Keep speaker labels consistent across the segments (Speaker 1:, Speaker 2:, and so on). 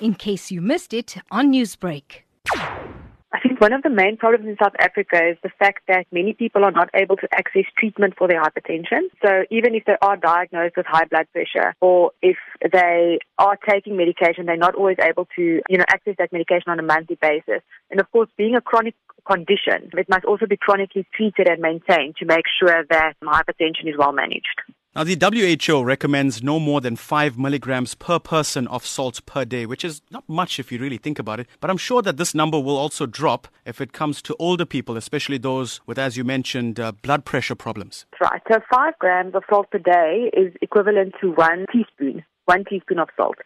Speaker 1: in case you missed it on Newsbreak.
Speaker 2: I think one of the main problems in South Africa is the fact that many people are not able to access treatment for their hypertension. So even if they are diagnosed with high blood pressure or if they are taking medication, they're not always able to, you know, access that medication on a monthly basis. And of course, being a chronic condition, it must also be chronically treated and maintained to make sure that hypertension is well managed.
Speaker 3: Now, the WHO recommends no more than 5 milligrams per person of salt per day, which is not much if you really think about it. But I'm sure that this number will also drop if it comes to older people, especially those with, as you mentioned, uh, blood pressure problems.
Speaker 2: Right. So, 5 grams of salt per day is equivalent to one teaspoon one teaspoon of salt.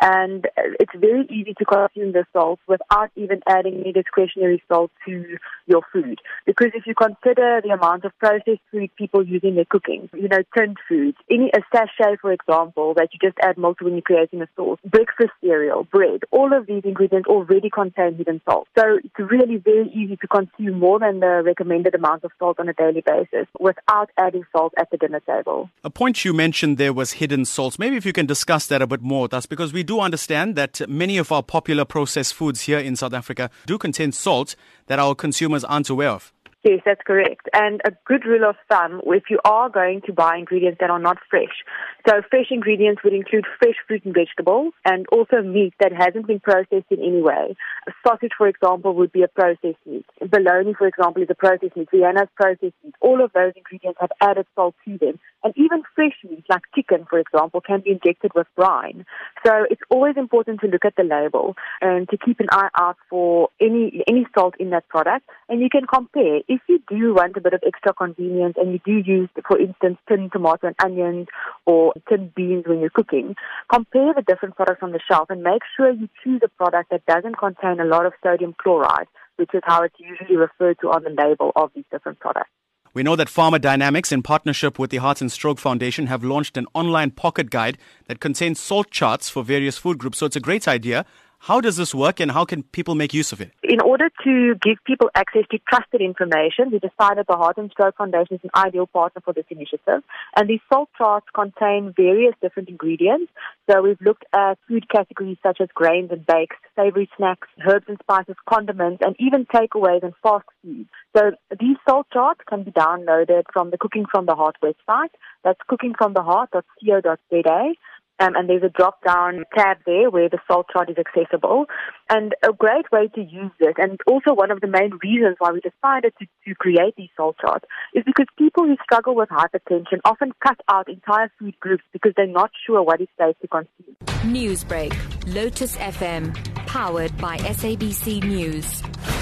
Speaker 2: And it's very easy to consume the salt without even adding any discretionary salt to your food. Because if you consider the amount of processed food people use in their cooking, you know, tinned foods, any a sachet, for example, that you just add to when you're creating a sauce, breakfast cereal, bread, all of these ingredients already contain hidden salt. So it's really very easy to consume more than the recommended amount of salt on a daily basis without adding salt at the dinner table.
Speaker 3: A point you mentioned there was hidden salts. Maybe if you can discuss that a bit more with us, because we do understand that many of our popular processed foods here in South Africa do contain salt that our consumers aren't aware of.
Speaker 2: Yes, that's correct. And a good rule of thumb, if you are going to buy ingredients that are not fresh, so fresh ingredients would include fresh fruit and vegetables and also meat that hasn't been processed in any way. A sausage, for example, would be a processed meat. Bologna, for example, is a processed meat. Vienna's processed meat. All of those ingredients have added salt to them. And fresh meat, like chicken, for example, can be injected with brine. So it's always important to look at the label and to keep an eye out for any any salt in that product. And you can compare. If you do want a bit of extra convenience and you do use, for instance, tin tomato and onions or tin beans when you're cooking, compare the different products on the shelf and make sure you choose a product that doesn't contain a lot of sodium chloride, which is how it's usually referred to on the label of these different products.
Speaker 3: We know that Pharma Dynamics, in partnership with the Heart and Stroke Foundation, have launched an online pocket guide that contains salt charts for various food groups. So it's a great idea. How does this work and how can people make use of it?
Speaker 2: In order to give people access to trusted information, we decided the Heart and Stroke Foundation is an ideal partner for this initiative. And these salt charts contain various different ingredients. So we've looked at food categories such as grains and bakes, savory snacks, herbs and spices, condiments, and even takeaways and fast food. So these salt charts can be downloaded from the Cooking from the Heart website. That's cookingfromtheheart.co.za. Um, and there's a drop down tab there where the salt chart is accessible. And a great way to use this, and also one of the main reasons why we decided to, to create these salt charts, is because people who struggle with hypertension often cut out entire food groups because they're not sure what is safe to consume.
Speaker 1: Newsbreak, Lotus FM, powered by SABC News.